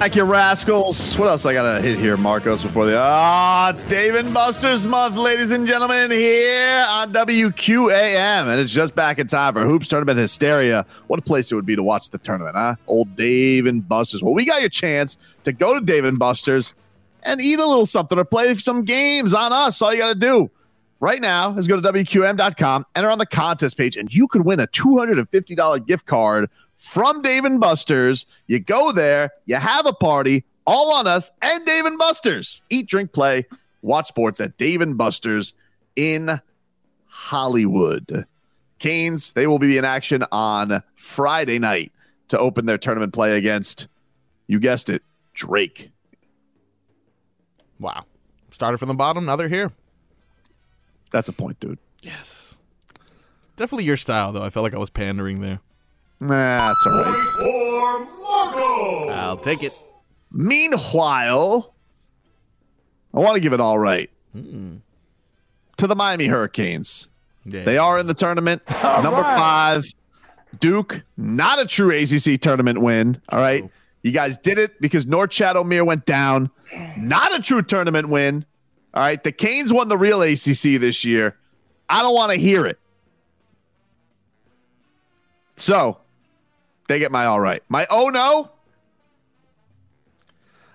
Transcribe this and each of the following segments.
Back you rascals. What else I gotta hit here, Marcos, before the Ah, it's Dave and Buster's month, ladies and gentlemen, here on WQAM. And it's just back in time for Hoops Tournament Hysteria. What a place it would be to watch the tournament, huh? Old Dave and Buster's. Well, we got your chance to go to Dave and Buster's and eat a little something or play some games on us. All you gotta do right now is go to WQAM.com, enter on the contest page, and you could win a $250 gift card from Dave and Buster's. You go there, you have a party, all on us and Dave and Buster's. Eat, drink, play, watch sports at Dave and Buster's in Hollywood. Canes, they will be in action on Friday night to open their tournament play against, you guessed it, Drake. Wow. Started from the bottom, now they're here. That's a point, dude. Yes. Definitely your style, though. I felt like I was pandering there. Nah, that's all right. I'll take it. Meanwhile, I want to give it all right hmm. to the Miami Hurricanes. Yeah. They are in the tournament. Number five, Duke, not a true ACC tournament win. All right. You guys did it because Norchad Omier went down. Not a true tournament win. All right. The Canes won the real ACC this year. I don't want to hear it. So they get my all right. My oh no.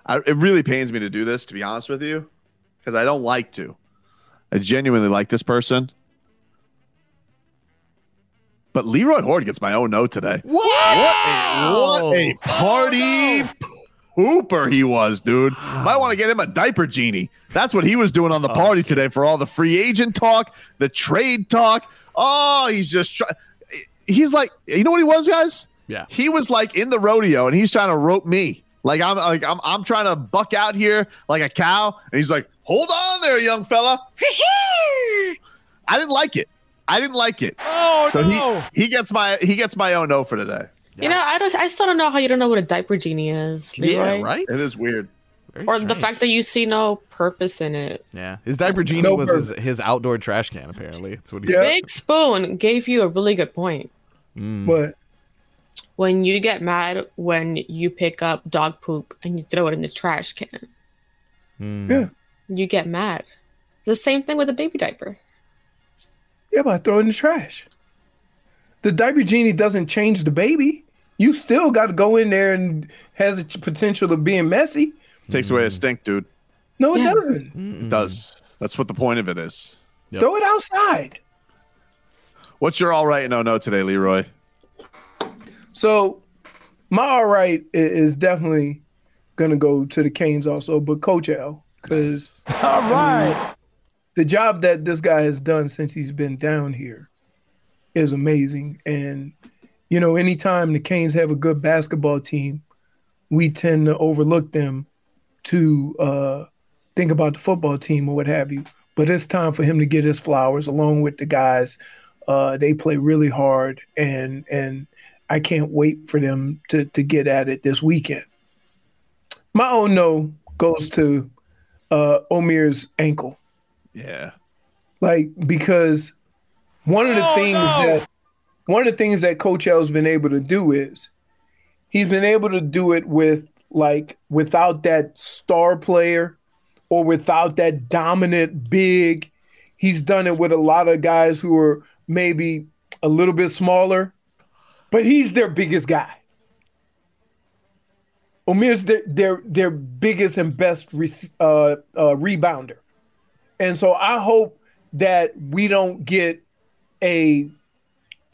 I, it really pains me to do this, to be honest with you, because I don't like to. I genuinely like this person. But Leroy Hoard gets my oh no today. What? What a, what a oh, party pooper he was, dude. Might want to get him a diaper genie. That's what he was doing on the oh, party today for all the free agent talk, the trade talk. Oh, he's just trying. He's like, you know what he was, guys? Yeah. He was like in the rodeo and he's trying to rope me. Like I'm like I'm I'm trying to buck out here like a cow, and he's like, "Hold on there, young fella." I didn't like it. I didn't like it. Oh, so no. he he gets my he gets my own no for today. You know, I don't. I still don't know how you don't know what a diaper genie is. Leroy. Yeah, right? It is weird. Very Or the fact that you see no purpose in it. Yeah. His diaper genie No was his, his outdoor trash can, apparently. That's what he Yeah. Big Spoon gave you a really good point. Mm. But When you get mad when you pick up dog poop and you throw it in the trash can, Mm. yeah, you get mad. It's the same thing with a baby diaper. yeah, but I throw it in the trash. The diaper genie doesn't change the baby. You still got to go in there and has a potential of being messy. Takes away a stink, dude. No, it Yeah. doesn't. It does. That's what the point of it is. Yep. Throw it outside. What's your all right and no no today, Leroy? So my all right is definitely gonna go to the Canes also, but Coach L because all right, the job that this guy has done since he's been down here is amazing. And you know, anytime the Canes have a good basketball team, we tend to overlook them to uh, think about the football team or what have you. But it's time for him to get his flowers along with the guys. Uh, they play really hard, and and I can't wait for them to to get at it this weekend. My own no goes to uh, Omier's ankle, Yeah. like because one of the things that one of the things that Coach L's been able to do is he's been able to do it with like without that star player or without that dominant big. He's done it with a lot of guys who are maybe a little bit smaller, but he's their biggest guy. Omier's their their, their biggest and best re- uh, uh, rebounder, and so I hope that we don't get a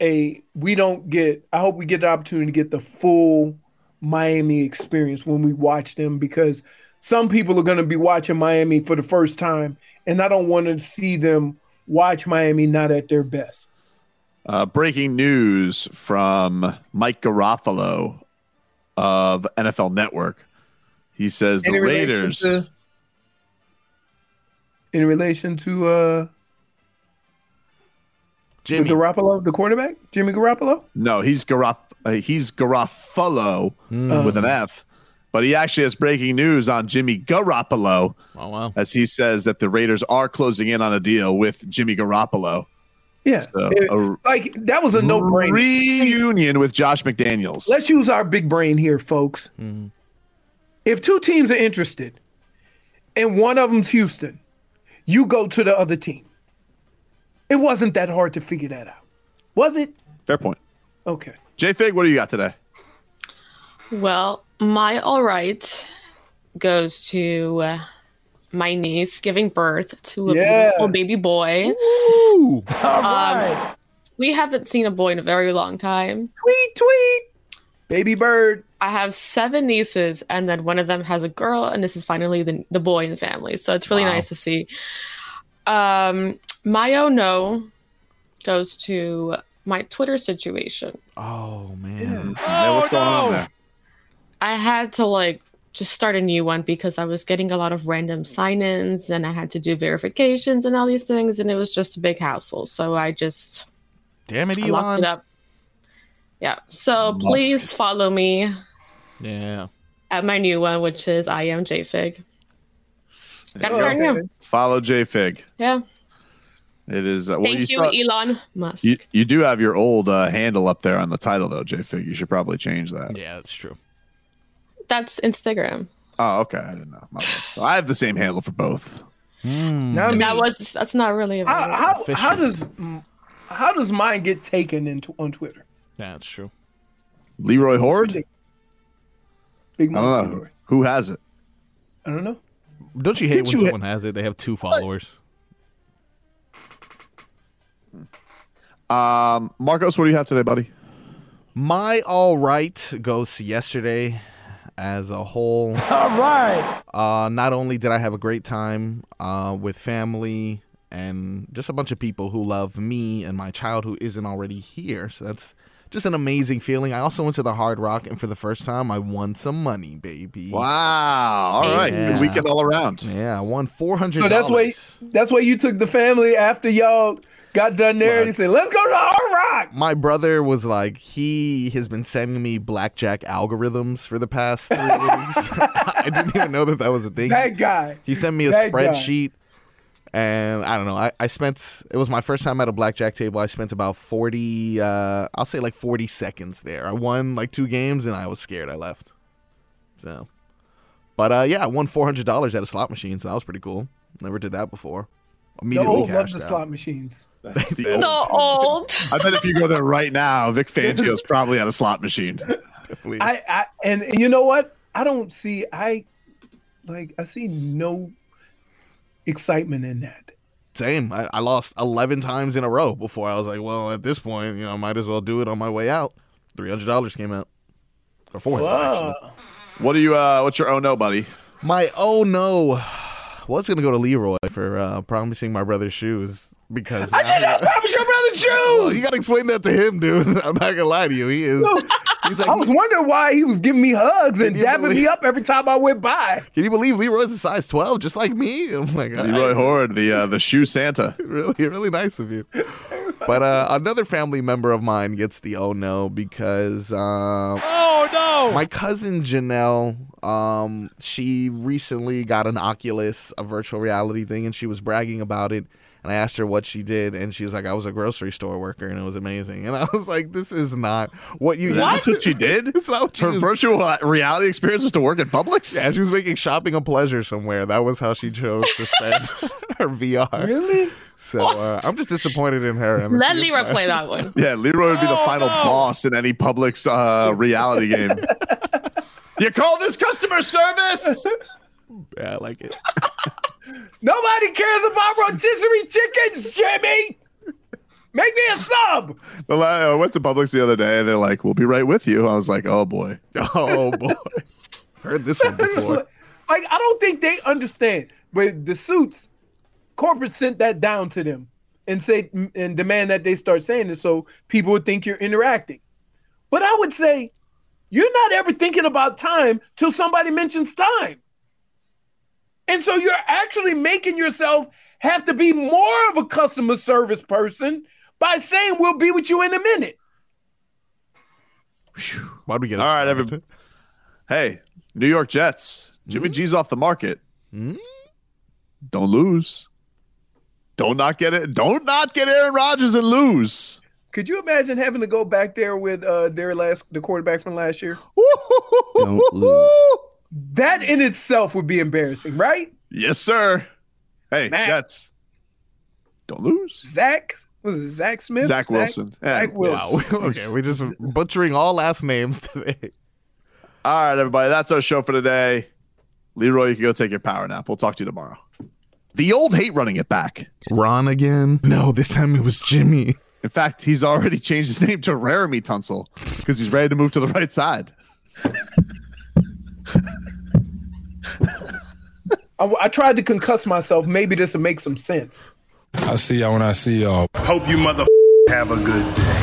a we don't get. I hope we get the opportunity to get the full Miami experience when we watch them because some people are going to be watching Miami for the first time, and I don't want to see them watch Miami not at their best. Uh, breaking news from Mike Garafolo of NFL Network. He says the In relation Raiders. to- in relation to uh, Jimmy. the Garoppolo, the quarterback, Jimmy Garoppolo. no, he's Garof- uh, he's Garafolo with an F. But he actually has breaking news on Jimmy Garoppolo Oh wow. as he says that the Raiders are closing in on a deal with Jimmy Garoppolo. Yeah, So, It- a like that was a no brainer. reunion with Josh McDaniels. Let's use our big brain here, folks. If two teams are interested, and one of them's Houston, you go to the other team. It wasn't that hard to figure that out, was it? Fair point. Okay. J Fig, what do you got today? Well, my all right goes to uh, my niece giving birth to a Yeah. beautiful baby boy. Ooh. All right. We haven't seen a boy in a very long time. tweet, tweet. Baby bird. I have seven nieces, and then one of them has a girl, and this is finally the, the boy in the family. So it's really Wow. nice to see. Um, my oh no goes to my Twitter situation. Oh man. Yeah, what's going on there? I had to like just start a new one because I was getting a lot of random sign-ins and I had to do verifications and all these things and it was just a big hassle. So I just Damn it, I locked Elon. it up. Yeah. So Musk. please follow me Yeah. at my new one, which is I am JFig. Gotta start Okay. new. Follow J Fig. Yeah. It is. Uh, well, Thank you, still- Elon Musk. You, you do have your old uh, handle up there on the title, though, J Fig. You should probably change that. Yeah, that's true. That's Instagram. Oh, okay. I didn't know. My bad. I have the same handle for both. Now, I mean, that was that's not really a how, how, how does how does mine get taken into on Twitter? Yeah, that's true. Leroy Hoard? Big I don't know. motherfucker. Who has it? I don't know. Don't you hate Did when you ha- someone has it? They have two followers. Um, Marcos, what do you have today, buddy? My all right goes to yesterday as a whole. All right. Uh, not only did I have a great time uh, with family and just a bunch of people who love me and my child who isn't already here, so that's just an amazing feeling. I also went to the Hard Rock, and for the first time, I won some money, baby. Wow. All right. Yeah. Good weekend all around. Yeah, I won four hundred. So that's why that's why you took the family after y'all got done there and he said, "Let's go to Hard Rock." my brother was like he has been sending me blackjack algorithms for the past three weeks. I didn't even know that that was a thing. That guy. He sent me a That guy. spreadsheet, and I don't know. I, I spent it was my first time at a blackjack table. I spent about forty, uh, I'll say like forty seconds there. I won like two games, and I was scared. I left. So, but uh, yeah, I won four hundred dollars at a slot machine, so that was pretty cool. Never did that before. The Immediately old love cashed the out. slot machines. The the old- old. I bet if you go there right now, Vic Fangio's probably at a slot machine. Definitely. I, I and, and you know what? I don't see I like I see no excitement in that. Same. I, I lost eleven times in a row before I was like, well, at this point, you know, I might as well do it on my way out. Three hundred dollars came out, or four hundred actually. What do you? uh What's your oh no, buddy? My oh no was gonna go to Leroy for uh, promising my brother shoes because I did not promise your brother Well, shoes. you gotta explain that to him, dude. I'm not gonna lie to you. He is. He's like, I was wondering why he was giving me hugs and Can you dabbing me up every time I went by. can you believe Leroy's a size 12, just like me? I'm like, Leroy Hoard, the uh, the shoe Santa. really, really nice of you. But uh, another family member of mine gets the oh no because uh, Oh no! my cousin Janelle Um, she recently got an Oculus, a virtual reality thing, and she was bragging about it. And I asked her what she did, and she's like, "I was a grocery store worker, and it was amazing." And I was like, "This is not what you." That's what she did. It's not what she Her was- virtual reality experience was to work at Publix. Yeah, she was making shopping a pleasure somewhere. That was how she chose to spend her VR. Really? So uh, I'm just disappointed in her. Let it's Leroy play that one. Yeah, Leroy would be the Oh, final no. boss in any Publix uh, reality game. You call this customer service? Yeah, I like it. Nobody cares about rotisserie chickens, Jimmy. Make me a sub. The la- I went to Publix the other day and they're like, "We'll be right with you." I was like, "Oh boy." Oh boy, heard this one before. like I don't think they understand. But the suits, corporate sent that down to them and say and demand that they start saying it so people would think you're interacting. But I would say you're not ever thinking about time till somebody mentions time. And so you're actually making yourself have to be more of a customer service person by saying we'll be with you in a minute. Why'd we get All right, upset? every- Hey, New York Jets. Jimmy G's off the market. Hmm? Don't lose. Don't not get it. Don't not get Aaron Rodgers and lose. Could you imagine having to go back there with uh their last the quarterback from last year? Don't lose. That in itself would be embarrassing, right? Yes, sir. Hey, Matt. Jets. Don't lose. Zach was it Zach Smith? Zach Wilson. Yeah. Zach Wilson. Wow. okay, we're just butchering all last names today. All right, everybody. That's our show for today. Leroy, you can go take your power nap. We'll talk to you tomorrow. The old hate running it back. Ron again? No, this time it was Jimmy. In fact, he's already changed his name to Raremy Tunsil because he's ready to move to the right side. I, I tried to concuss myself. Maybe this will make some sense. I see y'all when I see y'all. Hope you mother have a good day.